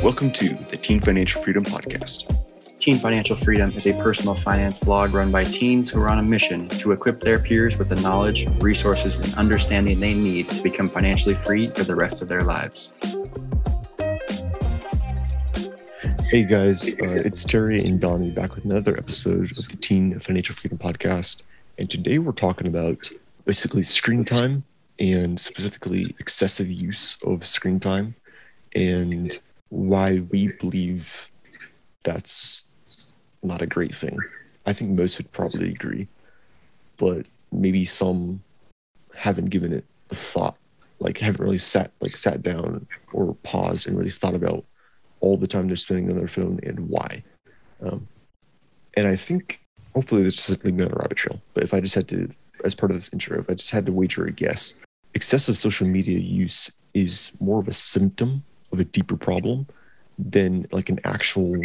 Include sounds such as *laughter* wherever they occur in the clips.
Welcome to the Teen Financial Freedom Podcast. Teen Financial Freedom is a personal finance blog run by teens who are on a mission to equip their peers with the knowledge, resources, and understanding they need to become financially free for the rest of their lives. Hey guys, uh, it's Terry and Donnie back with another episode of the Teen Financial Freedom Podcast. And today we're talking about basically screen time and specifically excessive use of screen time and why we believe that's not a great thing. I think most would probably agree, but maybe some haven't given it a thought, like haven't really sat like sat down or paused and really thought about all the time they're spending on their phone and why. Um, and I think hopefully this doesn't lead me on a rabbit trail. But if I just had to, as part of this intro, if I just had to wager a guess, excessive social media use is more of a symptom of a deeper problem than like an actual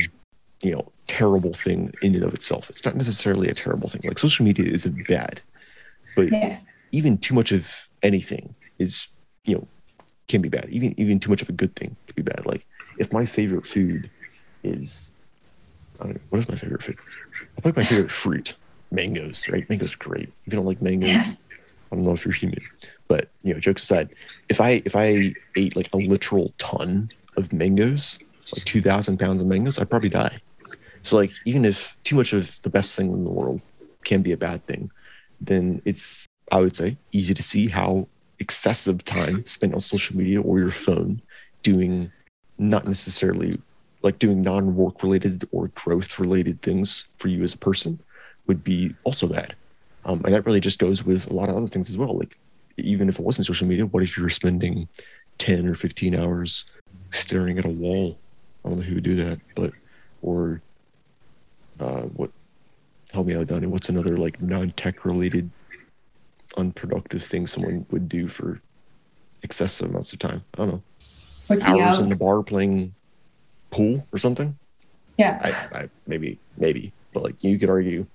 you know terrible thing in and of itself. It's not necessarily a terrible thing. Like social media isn't bad but yeah. even too much of anything is you know can be bad. Even even too much of a good thing can be bad. Like if my favorite food is I don't know, what is my favorite food? I like my favorite fruit. Mangoes right? Mangoes are great. If you don't like mangoes. I don't know if you're human but you know, jokes aside, if I if I ate like a literal ton of mangoes, like two thousand pounds of mangoes, I'd probably die. So like even if too much of the best thing in the world can be a bad thing, then it's I would say easy to see how excessive time spent on social media or your phone doing not necessarily like doing non-work related or growth related things for you as a person would be also bad. Um, and that really just goes with a lot of other things as well. Like even if it wasn't social media, what if you were spending 10 or 15 hours staring at a wall? I don't know who would do that, but, or uh, what, help me out, Donnie, what's another like non tech related unproductive thing someone would do for excessive amounts of time? I don't know. Working hours out. in the bar playing pool or something? Yeah. I, I, maybe, maybe, but like you could argue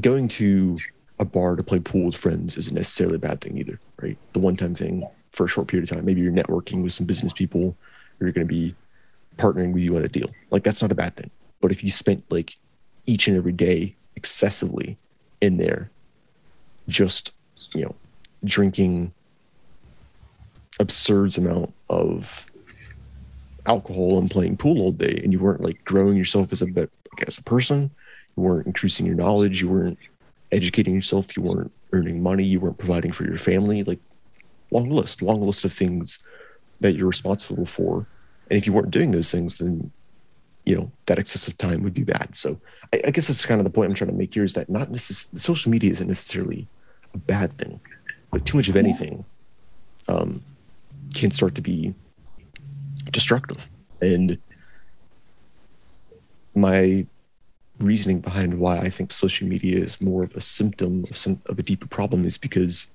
going to a bar to play pool with friends isn't necessarily a bad thing either, right? The one time thing for a short period of time. Maybe you're networking with some business people or you're going to be partnering with you on a deal. Like that's not a bad thing. But if you spent like each and every day excessively in there, just, you know, drinking absurd amount of alcohol and playing pool all day and you weren't like growing yourself as a as a person, you weren't increasing your knowledge, you weren't educating yourself, you weren't earning money, you weren't providing for your family. Like, long list, long list of things that you're responsible for. And if you weren't doing those things, then you know that excessive time would be bad. So I, I guess that's kind of the point I'm trying to make here is that not necessarily social media isn't necessarily a bad thing, but too much of anything um, can start to be destructive. And my reasoning behind why I think social media is more of a symptom of, some, of a deeper problem is because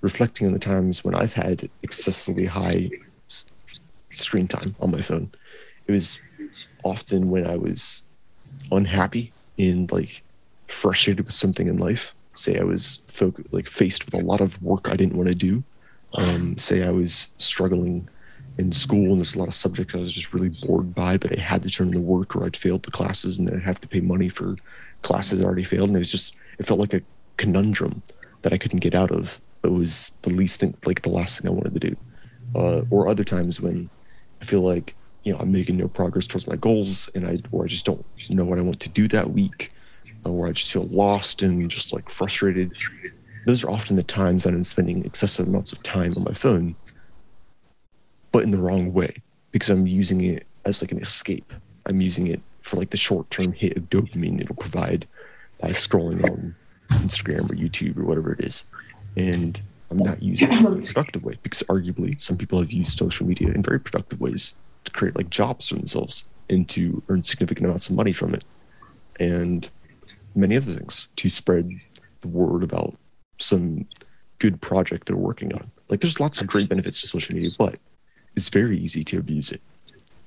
reflecting on the times when I've had excessively high screen time on my phone, it was often when I was unhappy and like frustrated with something in life. Say I was folk- like faced with a lot of work I didn't want to do. Um, say I was struggling in school and there's a lot of subjects I was just really bored by, but I had to turn in the work or I'd failed the classes and then I'd have to pay money for classes I already failed. And it was just, it felt like a conundrum that I couldn't get out of. It was the least thing, like the last thing I wanted to do. Uh, or other times when I feel like, you know, I'm making no progress towards my goals and I, or I just don't know what I want to do that week, or I just feel lost and just like frustrated. Those are often the times that I'm spending excessive amounts of time on my phone but in the wrong way because I'm using it as like an escape. I'm using it for like the short term hit of dopamine it'll provide by scrolling on Instagram or YouTube or whatever it is. And I'm not using it in a productive way because arguably some people have used social media in very productive ways to create like jobs for themselves and to earn significant amounts of money from it. And many other things to spread the word about some good project they're working on. Like there's lots of great benefits to social media, but it's very easy to abuse it.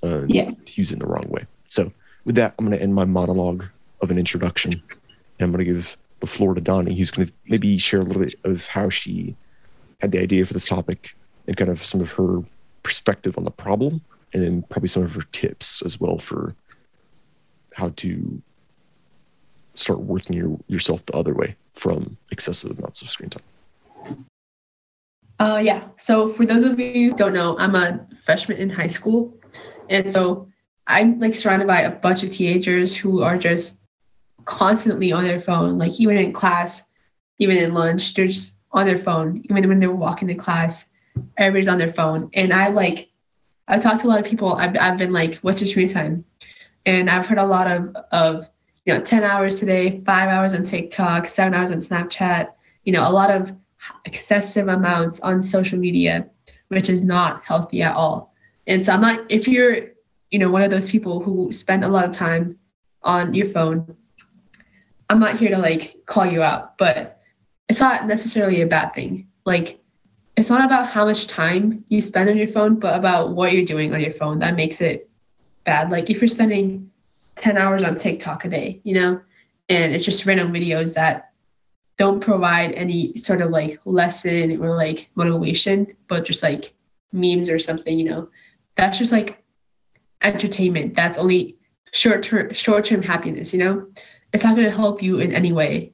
Uh, yeah. To use it in the wrong way. So with that, I'm going to end my monologue of an introduction. And I'm going to give the floor to Donnie, who's going to maybe share a little bit of how she had the idea for this topic and kind of some of her perspective on the problem and then probably some of her tips as well for how to start working your, yourself the other way from excessive amounts of screen time. Uh, yeah. So for those of you who don't know, I'm a freshman in high school, and so I'm like surrounded by a bunch of teenagers who are just constantly on their phone. Like even in class, even in lunch, they're just on their phone. Even when they're walking to class, everybody's on their phone. And I like, I've talked to a lot of people. I've I've been like, "What's your screen time?" And I've heard a lot of of you know, 10 hours today, five hours on TikTok, seven hours on Snapchat. You know, a lot of excessive amounts on social media, which is not healthy at all. And so I'm not, if you're, you know, one of those people who spend a lot of time on your phone, I'm not here to like call you out, but it's not necessarily a bad thing. Like, it's not about how much time you spend on your phone, but about what you're doing on your phone that makes it bad. Like, if you're spending 10 hours on TikTok a day, you know, and it's just random videos that don't provide any sort of like lesson or like motivation, but just like memes or something, you know, that's just like entertainment. That's only short term short term happiness, you know? It's not gonna help you in any way.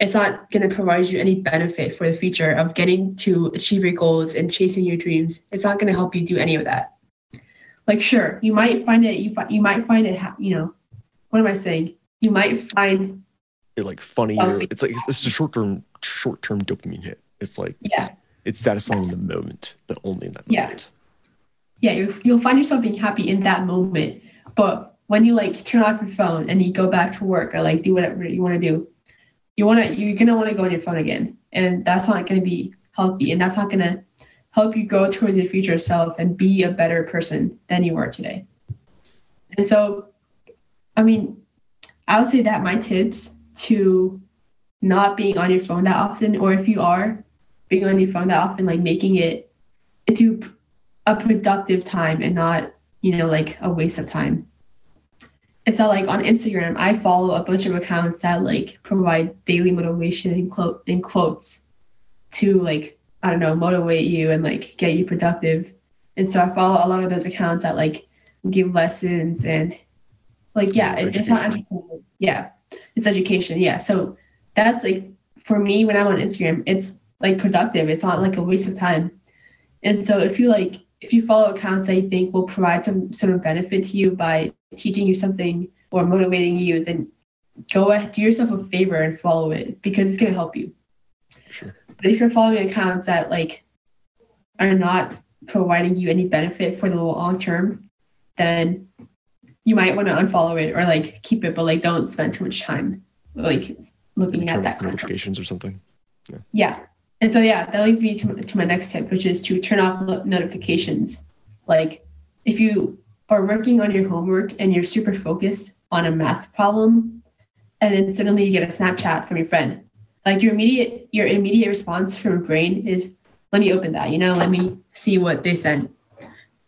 It's not gonna provide you any benefit for the future of getting to achieve your goals and chasing your dreams. It's not gonna help you do any of that. Like sure, you might find it you find you might find it you know, what am I saying? You might find it like funny oh, or it's like it's a short term short term dopamine hit. It's like yeah, it's satisfying in the moment, but only in that yeah. moment. Yeah, you you'll find yourself being happy in that moment, but when you like turn off your phone and you go back to work or like do whatever you want to do, you want to you're gonna want to go on your phone again, and that's not gonna be healthy, and that's not gonna help you go towards your future self and be a better person than you are today. And so, I mean, I would say that my tips to not being on your phone that often, or if you are being on your phone that often, like making it into a productive time and not, you know, like a waste of time. It's not like on Instagram, I follow a bunch of accounts that like provide daily motivation in, in quotes to like, I don't know, motivate you and like get you productive. And so I follow a lot of those accounts that like give lessons and like, yeah, it, it's not, yeah it's education yeah. So that's like for me when i'm on instagram it's like productive. It's not like a waste of time. And so if you like if you follow accounts that you think will provide some sort of benefit to you by teaching you something or motivating you then go ahead do yourself a favor and follow it because it's going to help you. Sure. but if you're following accounts that like are not providing you any benefit for the long term then you might want to unfollow it or like keep it, but like don't spend too much time like looking at that notifications or something. Yeah. yeah. And so yeah, that leads me to, to my next tip, which is to turn off notifications. Like if you are working on your homework and you're super focused on a math problem, and then suddenly you get a Snapchat from your friend, like your immediate your immediate response from your brain is, "Let me open that," you know, let me see what they sent,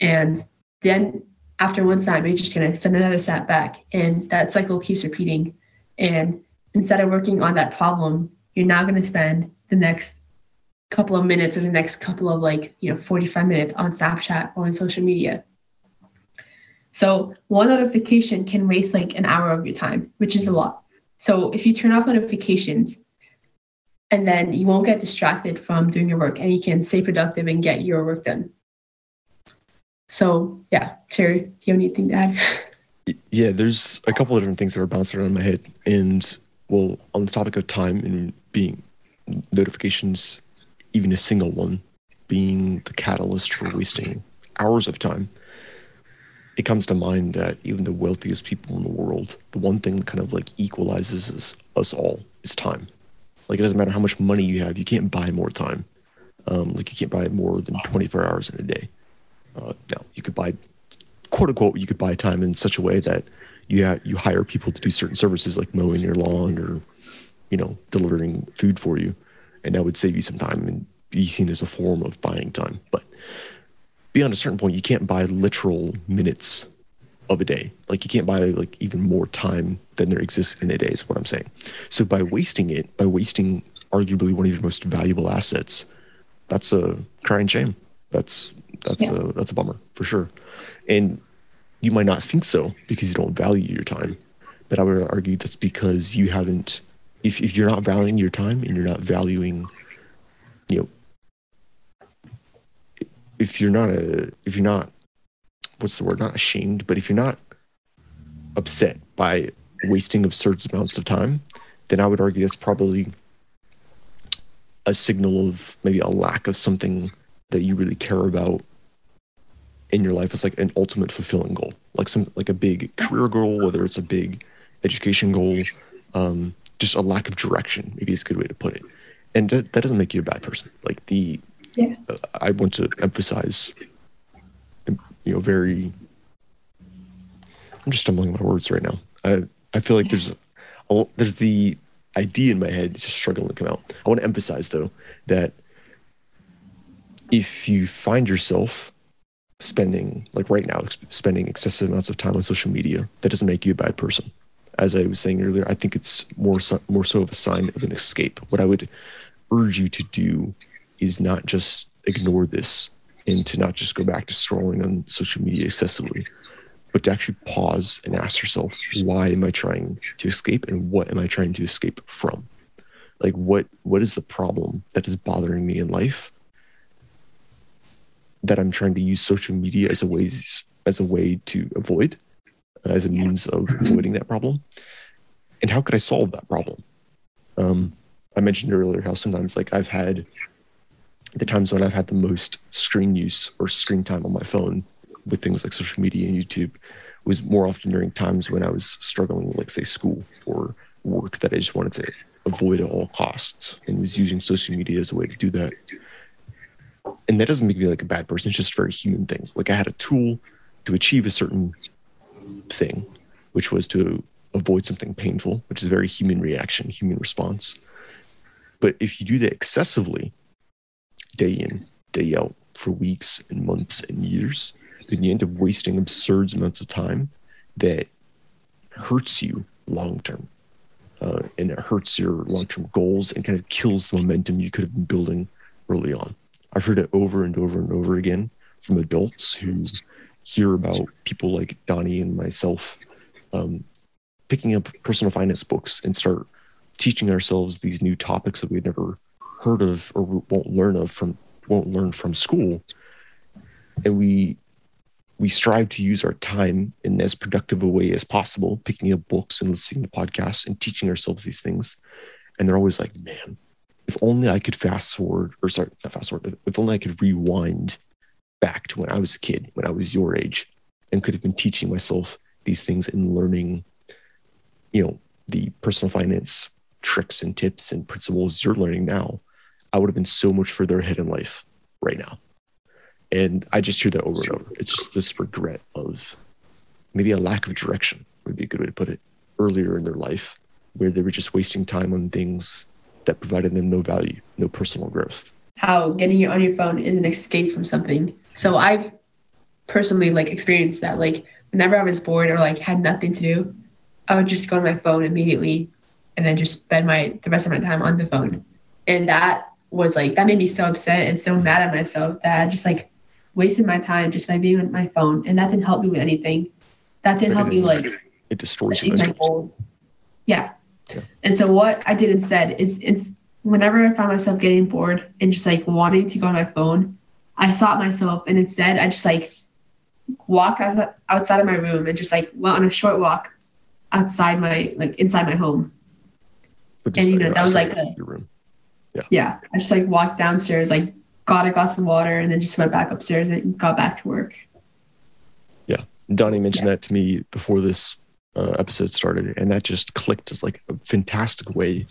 and then after one snap, you're just going to send another snap back. And that cycle keeps repeating. And instead of working on that problem, you're now going to spend the next couple of minutes or the next couple of like, you know, 45 minutes on Snapchat or on social media. So one notification can waste like an hour of your time, which is a lot. So if you turn off notifications, and then you won't get distracted from doing your work and you can stay productive and get your work done. So yeah, Terry, do you have anything to add? Yeah, there's a couple of different things that are bouncing around my head. And well, on the topic of time and being notifications, even a single one being the catalyst for wasting hours of time, it comes to mind that even the wealthiest people in the world, the one thing that kind of like equalizes us all is time. Like it doesn't matter how much money you have, you can't buy more time. Um, like you can't buy more than 24 hours in a day. Uh, now you could buy, quote unquote, you could buy time in such a way that you ha- you hire people to do certain services like mowing your lawn or, you know, delivering food for you, and that would save you some time and be seen as a form of buying time. But beyond a certain point, you can't buy literal minutes of a day. Like you can't buy like even more time than there exists in a day is what I'm saying. So by wasting it, by wasting arguably one of your most valuable assets, that's a crying shame. That's that's Yeah. a that's a bummer for sure. And you might not think so because you don't value your time, but I would argue that's because you haven't. If if you're not valuing your time and you're not valuing, you know, if you're not a if you're not what's the word not ashamed but if you're not upset by wasting absurd amounts of time then i would argue that's probably a signal of maybe a lack of something that you really care about in your life as like an ultimate fulfilling goal. Like some like a big career goal whether it's a big education goal um, just a lack of direction maybe is a good way to put it. And that, that doesn't make you a bad person. Like the Yeah. uh, i want to emphasize you know very i'm just stumbling my words right now. I i feel like there's a, there's the idea in my head it's just struggling to come out. I want to emphasize though that if you find yourself spending like right now spending excessive amounts of time on social media. That doesn't make you a bad person. As i was saying earlier i think it's more so, more so of a sign of an escape. What i would urge you to do is not just ignore this and to not just go back to scrolling on social media excessively but to actually pause and ask yourself why am i trying to escape and what am i trying to escape from? Like what what is the problem that is bothering me in life that i'm trying to use social media as a ways as a way to avoid as a means of *clears throat* avoiding that problem. And how could i solve that problem? Um, i mentioned earlier how sometimes like i've had the times when i've had the most screen use or screen time on my phone with things like social media and youtube was more often during times when i was struggling with like say school or work that i just wanted to avoid at all costs and was using social media as a way to do that and that doesn't make me like a bad person. It's just a very human thing. Like i had a tool to achieve a certain thing which was to avoid something painful which is a very human reaction human response. But if you do that excessively day in day out for weeks and months and years then you end up wasting absurd amounts of time that hurts you long term. Uh, and it hurts your long term goals and kind of kills the momentum you could have been building early on. I've heard it over and over and over again from adults who hear about people like Donnie and myself um, picking up personal finance books and start teaching ourselves these new topics that we'd never heard of or won't learn of from won't learn from school and we we strive to use our time in as productive a way as possible, picking up books and listening to podcasts and teaching ourselves these things. And they're always like, man, if only I could fast forward, or sorry, not fast forward, if only I could rewind back to when I was a kid, when I was your age, and could have been teaching myself these things and learning, you know, the personal finance tricks and tips and principles you're learning now, I would have been so much further ahead in life right now. And I just hear that over and over. It's just this regret of maybe a lack of direction would be a good way to put it earlier in their life, where they were just wasting time on things that provided them no value, no personal growth. how getting it on your phone is an escape from something. So I've personally like experienced that. Like whenever I was bored or like had nothing to do, I would just go to my phone immediately and then just spend my the rest of my time on the phone. And that was like that made me so upset and so mad at myself that I just like wasted my time just by being on my phone. And that didn't help me with anything. That didn't help me like It destroys my goals. Yeah. Yeah. And so what I did instead is it's whenever I found myself getting bored and just like wanting to go on my phone, I stopped myself and instead I just like walked outside outside of my room and just like went on a short walk outside my like inside my home. And, you know, that was like of your room. Yeah. Yeah. I just like walked downstairs, like got a glass of water and then just went back upstairs and got back to work. Yeah, Donnie mentioned that to me before this uh, episode started, and that just clicked as like a fantastic way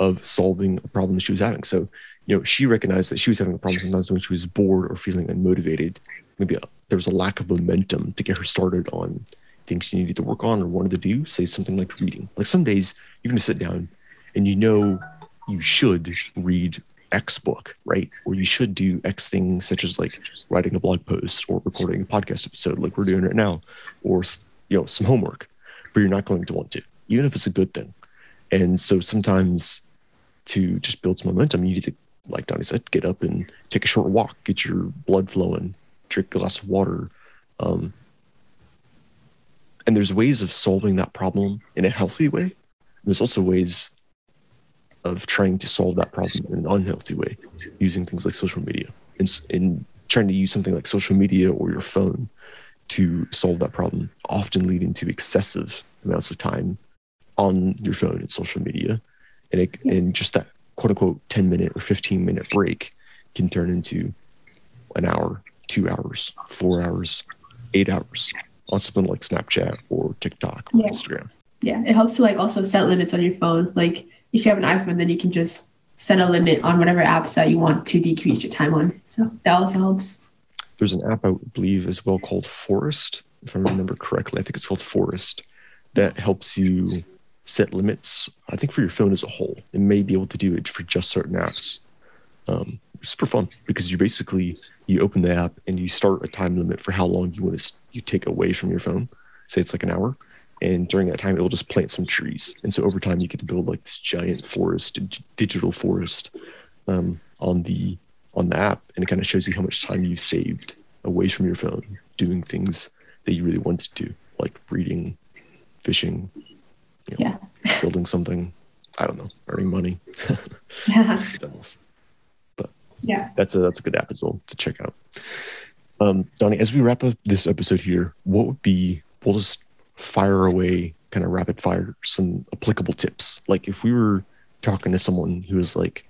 of solving a problem she was having. So, you know, she recognized that she was having a problem sometimes when she was bored or feeling unmotivated. Maybe uh there was a lack of momentum to get her started on things she needed to work on or wanted to do. Say something like reading. Like some days you're going to sit down and you know you should read X book, right? Or you should do X thing, such as like writing a blog post or recording a podcast episode, like we're doing right now, or you know some homework, but you're not going to want to, even if it's a good thing. And so sometimes to just build some momentum, you need to, like Donnie said, get up and take a short walk, get your blood flowing, drink a glass of water. Um, and there's ways of solving that problem in a healthy way. There's also ways of trying to solve that problem in an unhealthy way using things like social media and in trying to use something like social media or your phone to solve that problem often leading to excessive amounts of time on your phone and social media and it, and just that quote unquote 10 minute or 15 minute break can turn into an hour two hours four hours eight hours on something like snapchat or tiktok or Yeah. instagram Yeah, it helps to like also set limits on your phone. Like if you have an iPhone, then you can just set a limit on whatever apps that you want to decrease your time on. So that also helps. There's an app I believe as well called Forest, if I remember correctly. I think it's called Forest that helps you set limits. I think for your phone as a whole, it may be able to do it for just certain apps. Um, super fun because you basically you open the app and you start a time limit for how long you want to you take away from your phone. Say it's like an hour, and during that time it will just plant some trees. And so over time you get to build like this giant forest, digital forest, um, on the on the app, and it kind of shows you how much time you've saved away from your phone doing things that you really wanted to do, like reading, fishing, you know, *laughs* building something. I don't know, earning money. *laughs* *laughs* Yeah. Endless. Yeah. That's a that's a good app as well to check out. Um, Donnie, as we wrap up this episode here, what would be we'll just fire away kind of rapid fire some applicable tips. Like if we were talking to someone who was like,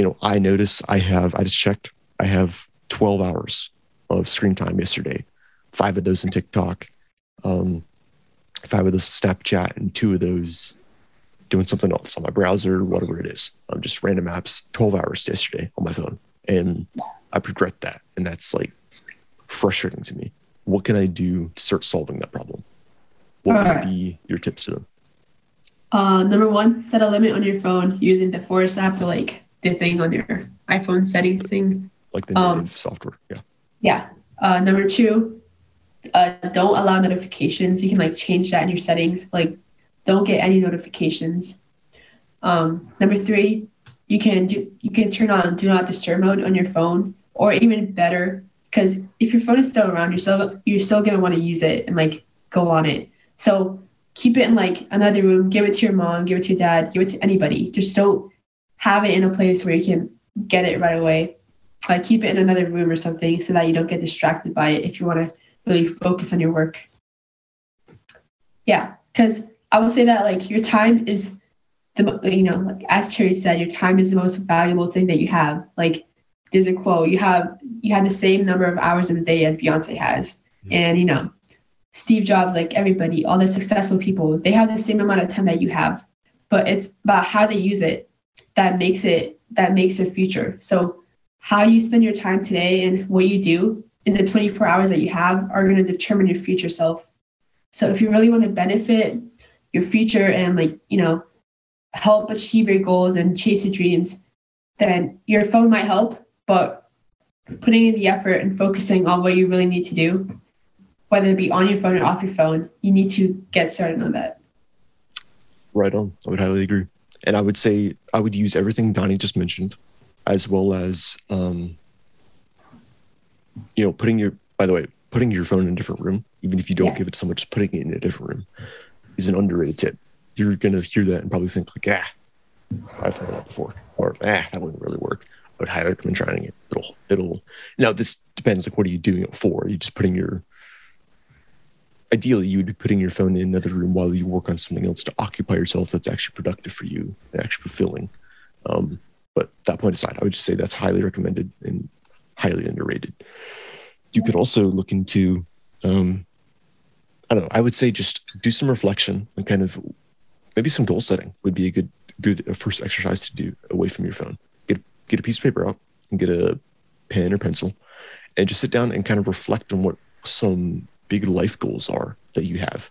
you know, I notice I have I just checked, I have 12 hours of screen time yesterday, five of those in TikTok, um, five of those Snapchat, and two of those doing something else on my browser, whatever it is. Um, just random apps, 12 hours yesterday on my phone. And I regret that. And that's like frustrating to me. What can I do to start solving that problem? What would Alright. be your tips to them? Uh, number one, set a limit on your phone using the Forest app or like the thing on your iPhone settings thing. Like the Um, software. Yeah. Yeah. Uh, number two, uh, don't allow notifications. You can like change that in your settings. Like, don't get any notifications. Um, number three, you can do you can turn on do not disturb mode on your phone, or even better, because if your phone is still around, you're still you're still gonna want to use it and like go on it. So keep it in like another room. Give it to your mom. Give it to your dad. Give it to anybody. Just don't have it in a place where you can get it right away. Like keep it in another room or something so that you don't get distracted by it if you want to really focus on your work. Yeah because i would say that like your time is the you know like as terry said your time is the most valuable thing that you have. Like there's a quote you have you have the same number of hours in a day as beyonce has. And you know steve jobs like everybody all the successful people they have the same amount of time that you have. But it's about how they use it that makes it that makes their future so how you spend your time today and what you do in the 24 hours that you have are going to determine your future self. So if you really want to benefit your future and like, you know, help achieve your goals and chase your dreams, then your phone might help, but putting in the effort and focusing on what you really need to do, whether it be on your phone or off your phone, you need to get started on that. Right on. I would highly agree. And I would say I would use everything Donnie just mentioned, as well as um, you know, putting your by the way, putting your phone in a different room, even if you don't Yeah. give it so much, just putting it in a different room is an underrated tip. You're gonna hear that and probably think like, ah, I've heard that before. Or ah, that wouldn't really work. I would highly recommend trying it. It'll it'll now this depends like what are you doing it for? Are you just putting your ideally you would be putting your phone in another room while you work on something else to occupy yourself that's actually productive for you and actually fulfilling. Um, but that point aside i would just say that's highly recommended and highly underrated. You could also look into um, i don't know i would say just do some reflection and kind of maybe some goal setting would be a good good uh, first exercise to do away from your phone. Get get a piece of paper out and get a pen or pencil and just sit down and kind of reflect on what some big life goals are that you have.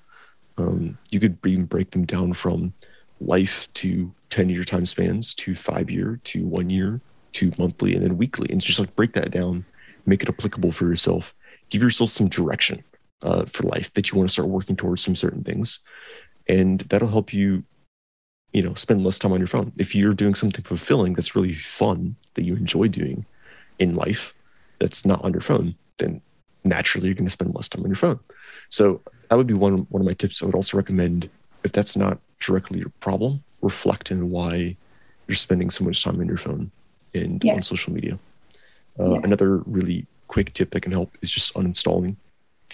Um, you could even break them down from life to 10 year time spans to five year to one year to monthly and then weekly. And just like break that down, make it applicable for yourself, give yourself some direction uh, for life that you want to start working towards some certain things. And that'll help you, you know, spend less time on your phone. If you're doing something fulfilling that's really fun that you enjoy doing in life, that's not on your phone, then naturally you're going to spend less time on your phone. So that would be one one of my tips. I would also recommend if that's not directly your problem, reflect on why you're spending so much time on your phone and Yeah. on social media. Uh, Yeah. Another really quick tip that can help is just uninstalling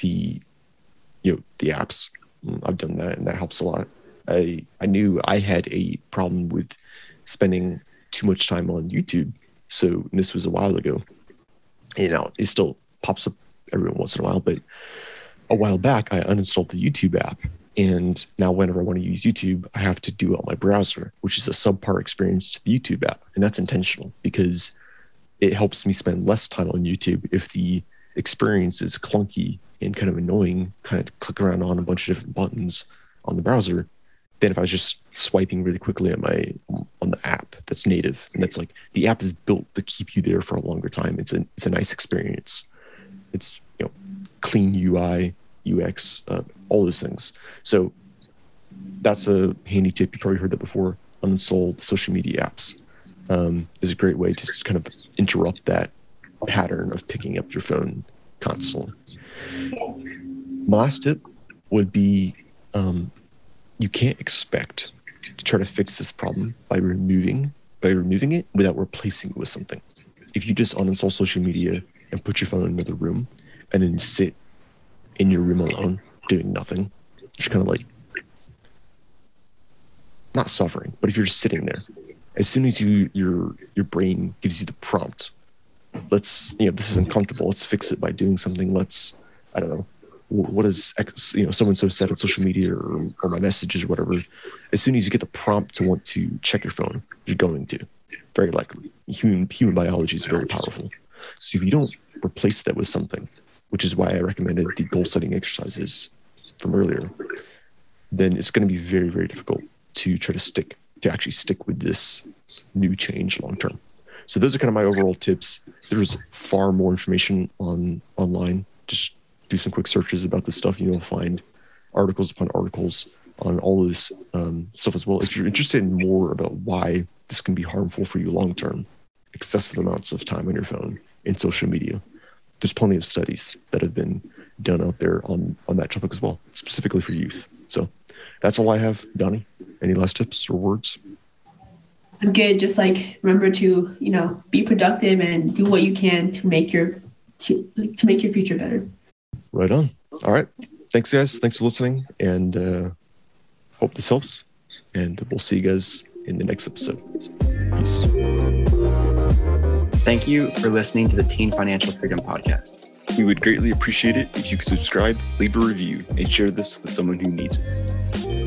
the you know the apps. Mm, I've done that and that helps a lot. I I knew I had a problem with spending too much time on YouTube. So this was a while ago. You know, it still pops up every once in a while, but a while back I uninstalled the YouTube app. And now whenever I want to use YouTube, I have to do it on my browser, which is a subpar experience to the YouTube app. And that's intentional because it helps me spend less time on YouTube if the experience is clunky and kind of annoying, kind of click around on a bunch of different buttons on the browser, than if I was just swiping really quickly on my on the app that's native. And that's like the app is built to keep you there for a longer time. It's a it's a nice experience. It's you know clean UI, UX, uh, all those things. So that's a handy tip. You probably heard that before. Uninstall social media apps um, is a great way to kind of interrupt that pattern of picking up your phone constantly. My last tip would be um, you can't expect to try to fix this problem by removing by removing it without replacing it with something. If you just uninstall social media and put your phone in another room and then sit in your room alone doing nothing, just kind of like not suffering, but if you're just sitting there, as soon as you your your brain gives you the prompt, let's you know this is uncomfortable. Let's fix it by doing something. Let's I don't know wh- what is you know someone so said on social media or, or my messages or whatever. As soon as you get the prompt to want to check your phone, you're going to very likely. Human human biology is very powerful. So if you don't replace that with something, which is why I recommended the goal setting exercises from earlier, then it's going to be very very difficult to try to stick to actually stick with this new change long term. So those are kind of my overall tips. There's far more information on online. Just do some quick searches about this stuff. You'll find articles upon articles on all of this um, stuff as well. If you're interested in more about why this can be harmful for you long term, excessive amounts of time on your phone and social media, there's plenty of studies that have been done out there on on that topic as well, specifically for youth. So that's all I have. Donnie, any last tips or words? I'm good. Just like remember to you know be productive and do what you can to make your to to make your future better. Right on. All right. Thanks, guys. Thanks for listening, and uh, hope this helps. And we'll see you guys in the next episode. Peace. Thank you for listening to the Teen Financial Freedom Podcast. We would greatly appreciate it if you could subscribe, leave a review, and share this with someone who needs it.